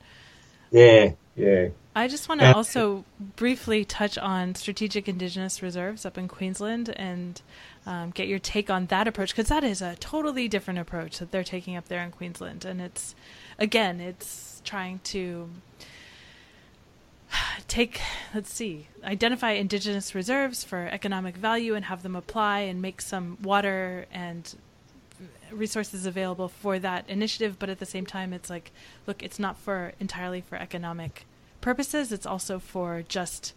Yeah, yeah. I just want to also briefly touch on strategic Indigenous reserves up in Queensland and um, get your take on that approach because that is a totally different approach that they're taking up there in Queensland, and it's again, it's trying to [sighs] take let's see identify indigenous reserves for economic value and have them apply and make some water and resources available for that initiative but at the same time it's like look it's not for entirely for economic purposes it's also for just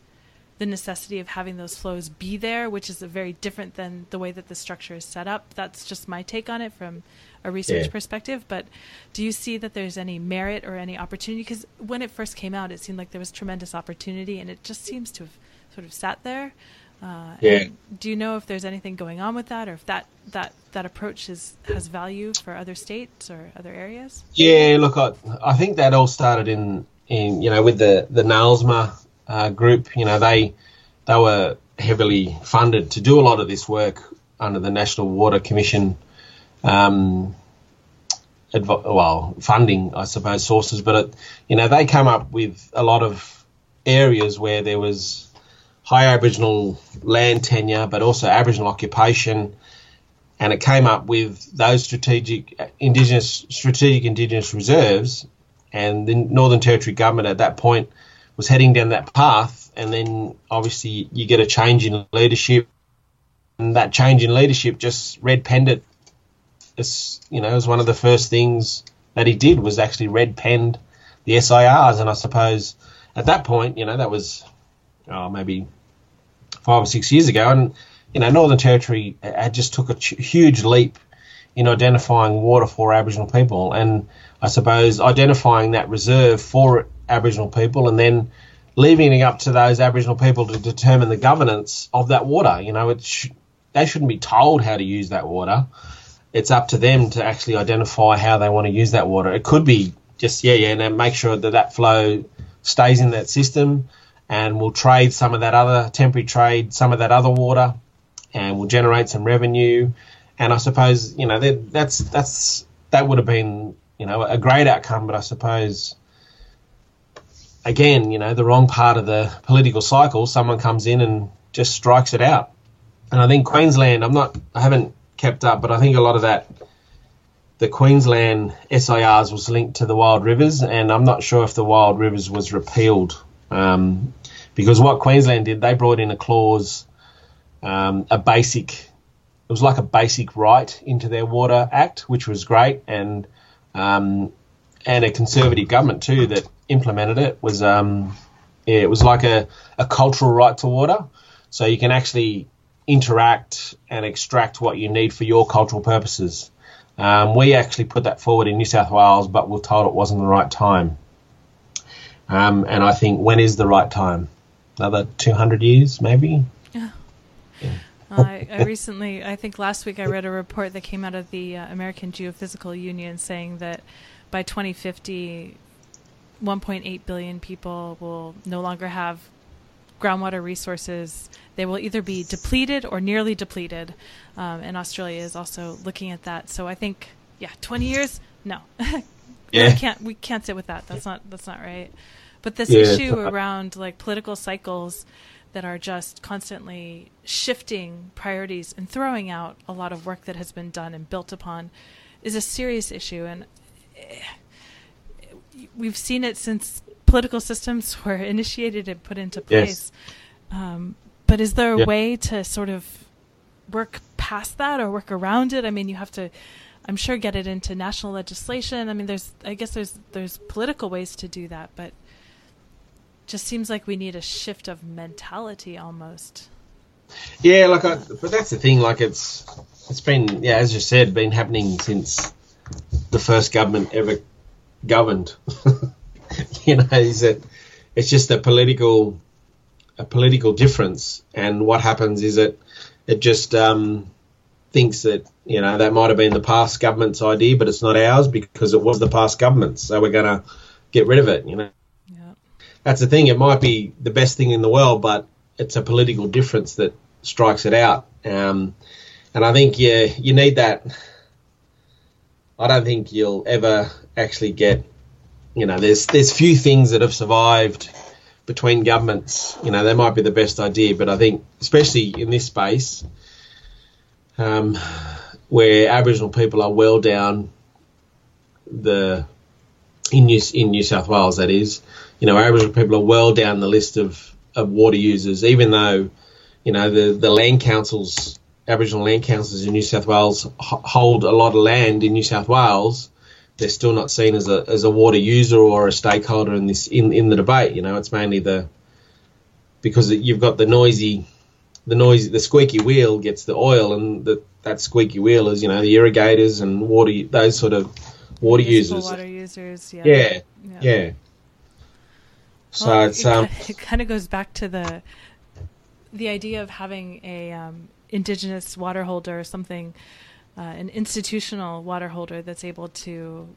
the necessity of having those flows be there which is very different than the way that the structure is set up that's just my take on it from a research yeah. perspective. But do you see that there's any merit or any opportunity? Because when it first came out, it seemed like there was tremendous opportunity, and it just seems to have sort of sat there. Uh, yeah. Do you know if there's anything going on with that, or if that that that approach is has value for other states or other areas? Yeah, look, I, I think that all started in in you know with the the NAILSMA uh, group. You know, they they were heavily funded to do a lot of this work under the National Water Commission um, adv- well, funding, I suppose, sources. But it, you know, they come up with a lot of areas where there was high Aboriginal land tenure, but also Aboriginal occupation, and it came up with those strategic Indigenous strategic Indigenous reserves, and the Northern Territory government at that point was heading down that path, and then obviously you get a change in leadership, and that change in leadership just red penned it it's you know was one of the first things that he did was actually red penned the SIRs, and I suppose at that point, you know, that was oh, maybe five or six years ago, and you know, Northern Territory had just took a huge leap in identifying water for Aboriginal people, and I suppose identifying that reserve for Aboriginal people, and then leaving it up to those Aboriginal people to determine the governance of that water. You know, it they shouldn't be told how to use that water it's up to them to actually identify how they want to use that water. It could be just yeah, yeah, and make sure that that flow stays in that system, and we'll trade some of that other temporary trade some of that other water, and we'll generate some revenue. And I suppose you know that, that's that's that would have been you know a great outcome, but I suppose again, you know, the wrong part of the political cycle, someone comes in and just strikes it out. And I think Queensland, I'm not, I haven't kept up, but I think a lot of that, the Queensland SIRs was linked to the Wild Rivers, and I'm not sure if the Wild Rivers was repealed. Um, because what Queensland did, they brought in a clause, um, a basic, it was like a basic right into their Water Act, which was great, and um, and a conservative government too that implemented it was um, yeah, it was like a, a cultural right to water. So you can actually interact and extract what you need for your cultural purposes. Um, we actually put that forward in New South Wales, but we're told it wasn't the right time. Um, and I think when is the right time? Another 200 years, maybe? Yeah. yeah. Uh, I, I, recently, I think last week, I read a report that came out of the uh, American Geophysical Union saying that by 2050, 1.8 billion people will no longer have groundwater resources, they will either be depleted or nearly depleted. Um, and Australia is also looking at that. So I think, yeah, 20 years, no, [laughs] yeah. we can't we can't sit with that. That's not that's not right. But this yeah. issue around like political cycles that are just constantly shifting priorities and throwing out a lot of work that has been done and built upon is a serious issue and eh, we've seen it since political systems [laughs] were initiated and put into place. Yes. Um, but is there a yeah. way to sort of work past that or work around it? I mean, you have to I'm sure get it into national legislation. I mean, there's I guess there's there's political ways to do that, but just seems like we need a shift of mentality almost. Yeah, like I, but that's the thing. Like it's it's been yeah, as you said, been happening since the first government ever governed. [laughs] you know, is that it's just a political a political difference, and what happens is that it just um, thinks that you know that might have been the past government's idea, but it's not ours because it was the past government's. So we're going to get rid of it. You know, yeah. that's the thing. It might be the best thing in the world, but it's a political difference that strikes it out. Um, and I think yeah, you need that. I don't think you'll ever actually get. You know, there's there's few things that have survived between governments. You know, they might be the best idea, but I think especially in this space, um, where Aboriginal people are well down the in New in New South Wales, that is, you know, Aboriginal people are well down the list of, of water users, even though, you know, the the land councils, Aboriginal land councils in New South Wales hold a lot of land in New South Wales. They're still not seen as a as a water user or a stakeholder in this in, in the debate. You know, it's mainly the because you've got the noisy the noise, the squeaky wheel gets the oil, and the, that squeaky wheel is, you know, the irrigators and water, those sort of water users. Water users, yeah. Yeah, yeah. yeah. So well, it's it, um, it [laughs] kind of goes back to the the idea of having a um, indigenous water holder or something, uh, an institutional water holder that's able to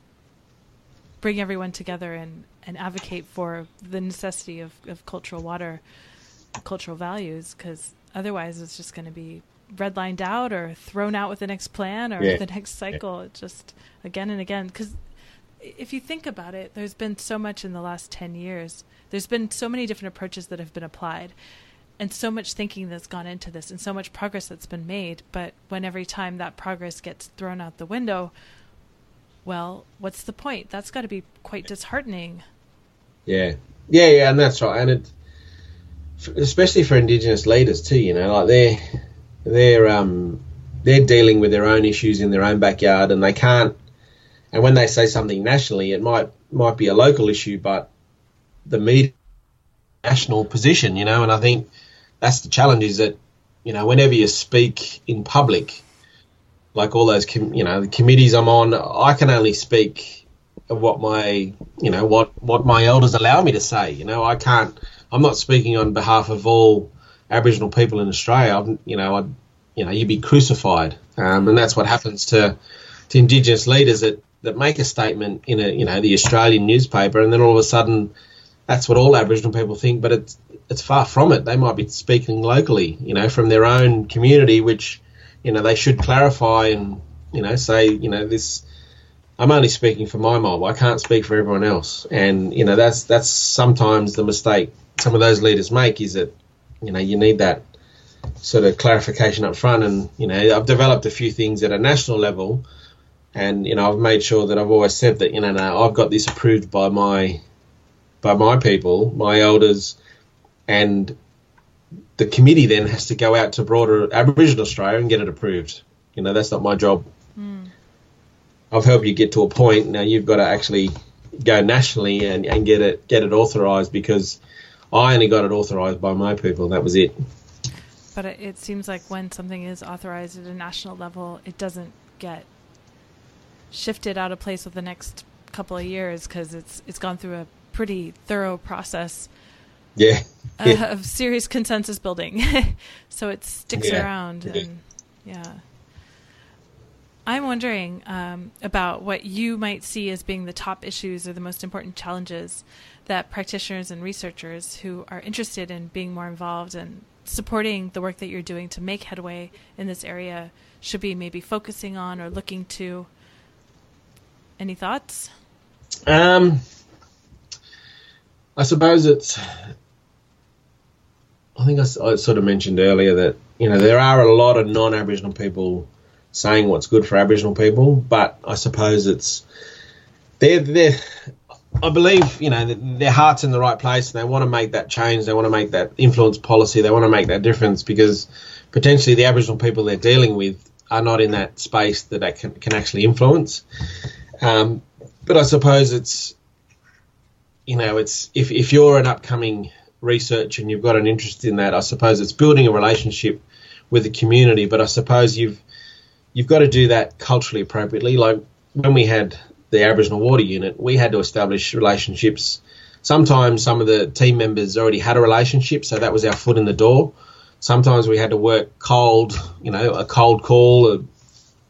bring everyone together and, and advocate for the necessity of, of cultural water, cultural values, because Otherwise, it's just going to be redlined out or thrown out with the next plan or yeah. the next cycle. Yeah. Just again and again. Because if you think about it, there's been so much in the last 10 years. There's been so many different approaches that have been applied and so much thinking that's gone into this and so much progress that's been made. But when every time that progress gets thrown out the window, well, what's the point? That's got to be quite disheartening. Yeah. Yeah, yeah, and that's right. And it, especially for Indigenous leaders too. You know, like they're they're um they're dealing with their own issues in their own backyard, and they can't. And when they say something nationally, it might might be a local issue, but the media national position, you know. And I think that's the challenge is that you know whenever you speak in public, like all those com- you know the committees I'm on, I can only speak of what my you know what what my elders allow me to say. You know, I can't I'm not speaking on behalf of all Aboriginal people in Australia. I'm, you know, I'd, you know, you'd be crucified, um, and that's what happens to to Indigenous leaders that that make a statement in a you know the Australian newspaper, and then all of a sudden, that's what all Aboriginal people think. But it's it's far from it. They might be speaking locally, you know, from their own community, which you know they should clarify and you know say you know this I'm only speaking for my mob. I can't speak for everyone else, and you know that's that's sometimes the mistake some of those leaders make is that you know you need that sort of clarification up front. And you know I've developed a few things at a national level, and you know I've made sure that I've always said that you know no, I've got this approved by my by my people, my elders, and the committee then has to go out to broader Aboriginal Australia and get it approved. You know that's not my job. Hmm. I've helped you get to a point. Now you've got to actually go nationally and, and get it get it authorised because I only got it authorised by my people. and That was it. But it, it seems like when something is authorised at a national level, it doesn't get shifted out of place with the next couple of years because it's it's gone through a pretty thorough process. Yeah. [laughs] Uh, of serious consensus building, [laughs] so it sticks yeah. around and yeah. I'm wondering um, about what you might see as being the top issues or the most important challenges that practitioners and researchers who are interested in being more involved and supporting the work that you're doing to make headway in this area should be maybe focusing on or looking to. Any thoughts? Um, I suppose it's. I think I, I sort of mentioned earlier that you know there are a lot of non-Aboriginal people saying what's good for Aboriginal people, but I suppose it's they're they I believe you know their heart's in the right place and they want to make that change. They want to make that influence policy. They want to make that difference because potentially the Aboriginal people they're dealing with are not in that space that they can, can actually influence. Um, but I suppose it's, you know, it's if, if you're an upcoming researcher and you've got an interest in that, I suppose it's building a relationship with the community. But I suppose you've you've got to do that culturally appropriately. Like when we had the Aboriginal Water Unit, we had to establish relationships. Sometimes some of the team members already had a relationship, so that was our foot in the door. Sometimes we had to work cold, you know, a cold call,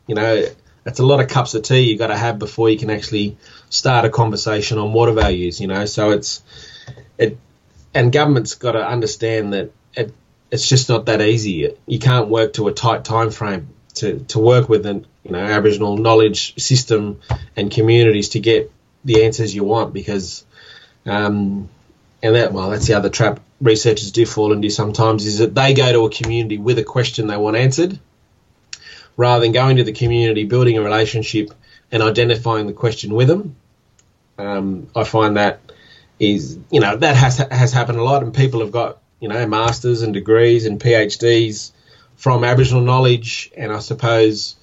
you know, it's a lot of cups of tea you've got to have before you can actually start a conversation on water values. You know, so it's it, and government's got to understand that it, it's just not that easy. You can't work to a tight time frame to, to work with an you know Aboriginal knowledge system and communities to get the answers you want because um, and that well that's the other trap researchers do fall into sometimes is that they go to a community with a question they want answered rather than going to the community, building a relationship, and identifying the question with them. Um, I find that is, you know, that has has happened a lot, and people have got, you know, masters and degrees and PhDs from Aboriginal knowledge, and I suppose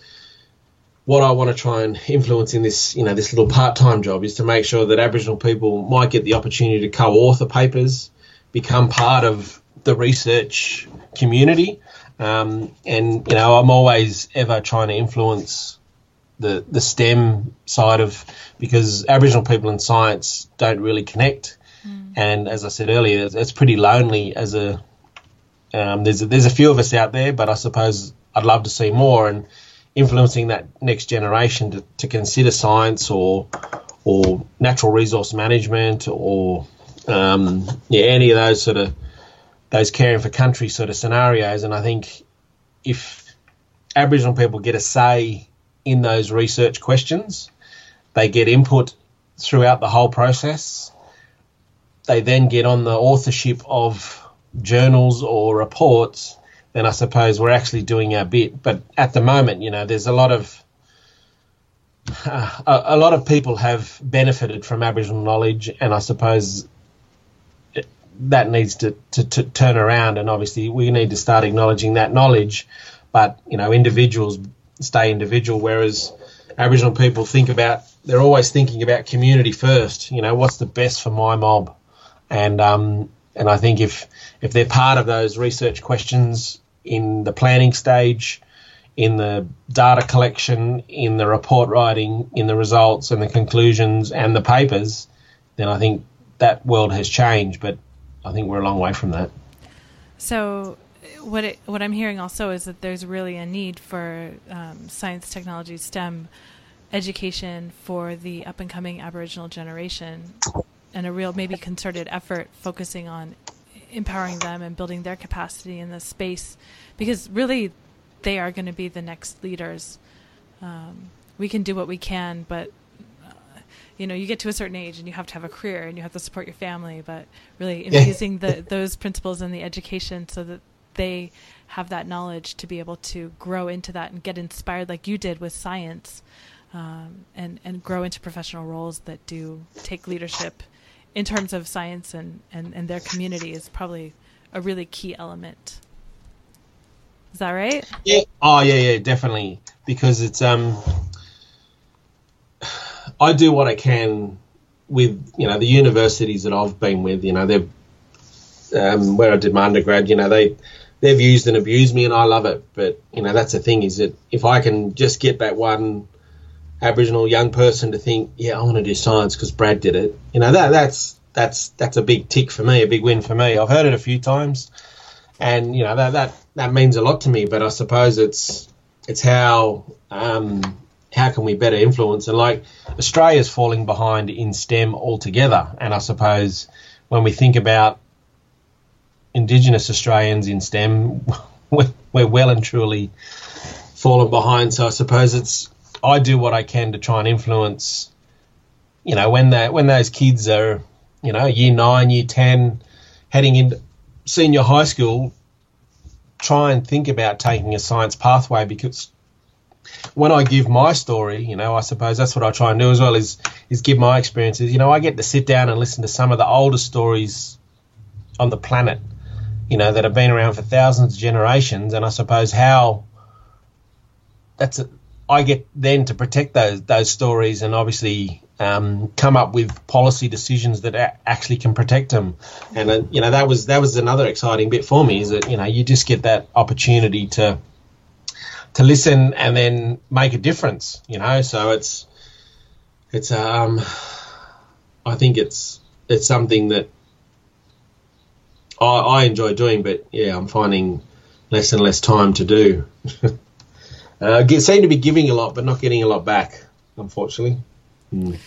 what I want to try and influence in this, you know, this little part-time job is to make sure that Aboriginal people might get the opportunity to co-author papers, become part of the research community, um, and you know, I'm always ever trying to influence the the STEM side of because Aboriginal people in science don't really connect. Mm. And as I said earlier, it's, it's pretty lonely as a um, there's a, there's a few of us out there, but I suppose I'd love to see more and influencing that next generation to, to consider science or or natural resource management or um, yeah any of those sort of those caring for country sort of scenarios. And I think if Aboriginal people get a say in those research questions, they get input throughout the whole process. They then get on the authorship of journals or reports, then I suppose we're actually doing our bit. But at the moment, you know, there's a lot of uh, a, lot of people have benefited from Aboriginal knowledge, and I suppose that needs to, to, to, turn around, and obviously we need to start acknowledging that knowledge. But you know, individuals stay individual, whereas Aboriginal people think about they're always thinking about community first. You know, what's the best for my mob, and um, and I think if if they're part of those research questions in the planning stage, in the data collection, in the report writing, in the results and the conclusions and the papers, then I think that world has changed. But I think we're a long way from that. So, what it, what I'm hearing also is that there's really a need for um, science, technology, STEM education for the up and coming Aboriginal generation, and a real maybe concerted effort focusing on empowering them and building their capacity in the space, because really they are going to be the next leaders. Um, we can do what we can, but you know you get to a certain age and you have to have a career and you have to support your family but really infusing the, those principles in the education so that they have that knowledge to be able to grow into that and get inspired like you did with science um, and and grow into professional roles that do take leadership in terms of science and, and, and their community is probably a really key element is that right yeah oh yeah yeah definitely because it's um I do what I can with you know the universities that I've been with. You know, they've um, where I did my undergrad. You know, they they've used and abused me, and I love it. But you know, that's the thing is that if I can just get that one Aboriginal young person to think, yeah, I want to do science because Brad did it. You know, that that's that's that's a big tick for me, a big win for me. I've heard it a few times, and you know that that that means a lot to me. But I suppose it's it's how um, how can we better influence? And like Australia's falling behind in STEM altogether. And I suppose when we think about Indigenous Australians in STEM, [laughs] we're, well and truly fallen behind. So I suppose it's I do what I can to try and influence. You know, when that when those kids are, you know, year nine, year ten, heading into senior high school, try and think about taking a science pathway because when I give my story, you know, I suppose that's what I try and do as well is is give my experiences. You know, I get to sit down and listen to some of the oldest stories on the planet, you know, that have been around for thousands of generations, and I suppose how that's a, I get then to protect those those stories and obviously um, come up with policy decisions that a- actually can protect them. And uh, you know that was that was another exciting bit for me is that you know you just get that opportunity to to listen and then make a difference. You know, so it's it's um I think it's it's something that I, I enjoy doing, but yeah, I'm finding less and less time to do. [laughs] uh, get, seem to be giving a lot, but not getting a lot back, unfortunately. Mm.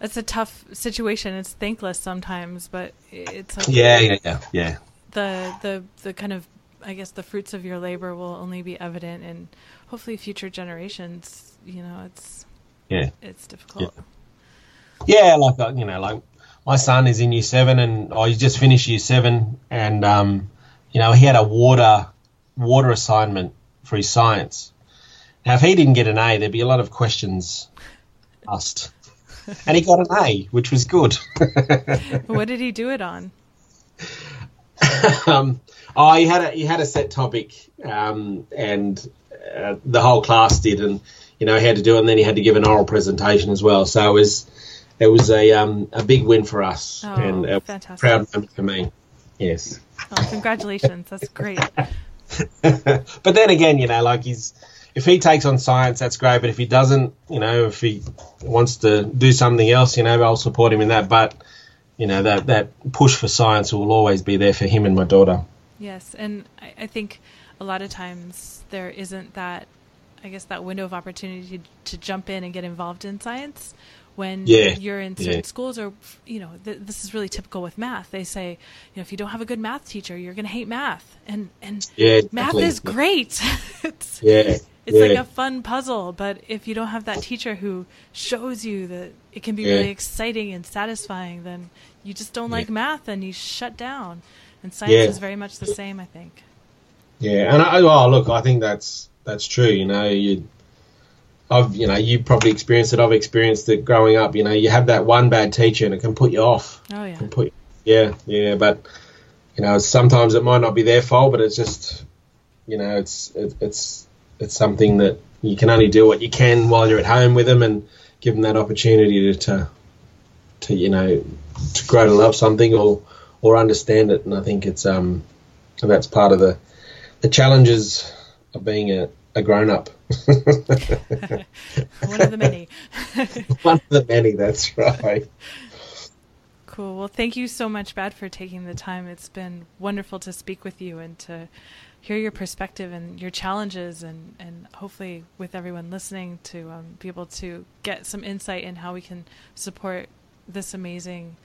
It's a tough situation. It's thankless sometimes, but it's like yeah, yeah, yeah, yeah. The the the kind of I guess the fruits of your labor will only be evident in hopefully future generations. You know, it's yeah, it's difficult. Yeah, yeah like uh, you know, like my son is in year seven, and oh, he just finished year seven, and um, you know, he had a water water assignment for his science. Now, if he didn't get an A, there'd be a lot of questions asked. and he got an A, which was good. [laughs] what did he do it on? um, oh, he had a he had a set topic, um, and uh, the whole class did, and you know he had to do it, and then he had to give an oral presentation as well. So it was it was a um, a big win for us, oh, and a fantastic. proud moment for me. Yes. Oh, congratulations! That's great. [laughs] but then again, you know, like he's if he takes on science, that's great. But if he doesn't, you know, if he wants to do something else, you know, I'll support him in that. But you know, that that push for science will always be there for him and my daughter. Yes, and I, I think a lot of times there isn't that, I guess, that window of opportunity to, to jump in and get involved in science when Yeah, you're in certain yeah. schools or you know th- this is really typical with math they say you know if you don't have a good math teacher you're going to hate math and and Yeah, math is great [laughs] it's Yeah. it's yeah. like a fun puzzle but if you don't have that teacher who shows you that it can be Yeah. really exciting and satisfying then you just don't like math and you shut down and science Yeah. is very much the same i think Yeah, and I, oh, look, I think that's that's true. You know, you, I've, you know, you probably experienced it. I've experienced it growing up. You know, you have that one bad teacher, and it can put you off. oh yeah Can put, yeah, yeah. But you know, sometimes it might not be their fault, but it's just, you know, it's it, it's it's something that you can only do what you can while you're at home with them, and give them that opportunity to, to, to you know, to grow to love something or or understand it. And I think it's um, that's part of the the challenges of being a, a grown up. [laughs] one of the many [laughs] One of the many, that's right. Cool. Well, thank you so much, Brad, for taking the time. It's been wonderful to speak with you and to hear your perspective and your challenges, and, and hopefully, with everyone listening, to um, be able to get some insight in how we can support this amazing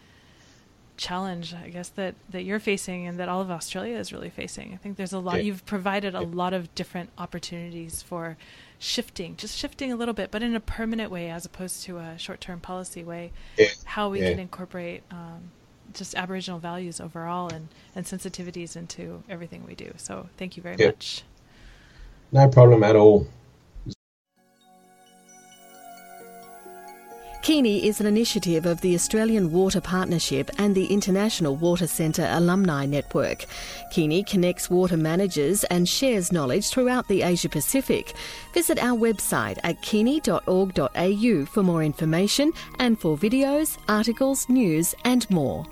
challenge, I guess, that, that you're facing and that all of Australia is really facing. I think there's a lot, Yeah. you've provided a lot of different opportunities for shifting, just shifting a little bit, but in a permanent way as opposed to a short term policy way Yeah. how we Yeah. can incorporate um, just Aboriginal values overall and, and sensitivities into everything we do. So thank you very Yeah. much. No problem at all. Kini is an initiative of the Australian Water Partnership and the International Water Centre Alumni Network. Kini connects water managers and shares knowledge throughout the Asia Pacific. Visit our website at kini.org.au for more information and for videos, articles, news, and more.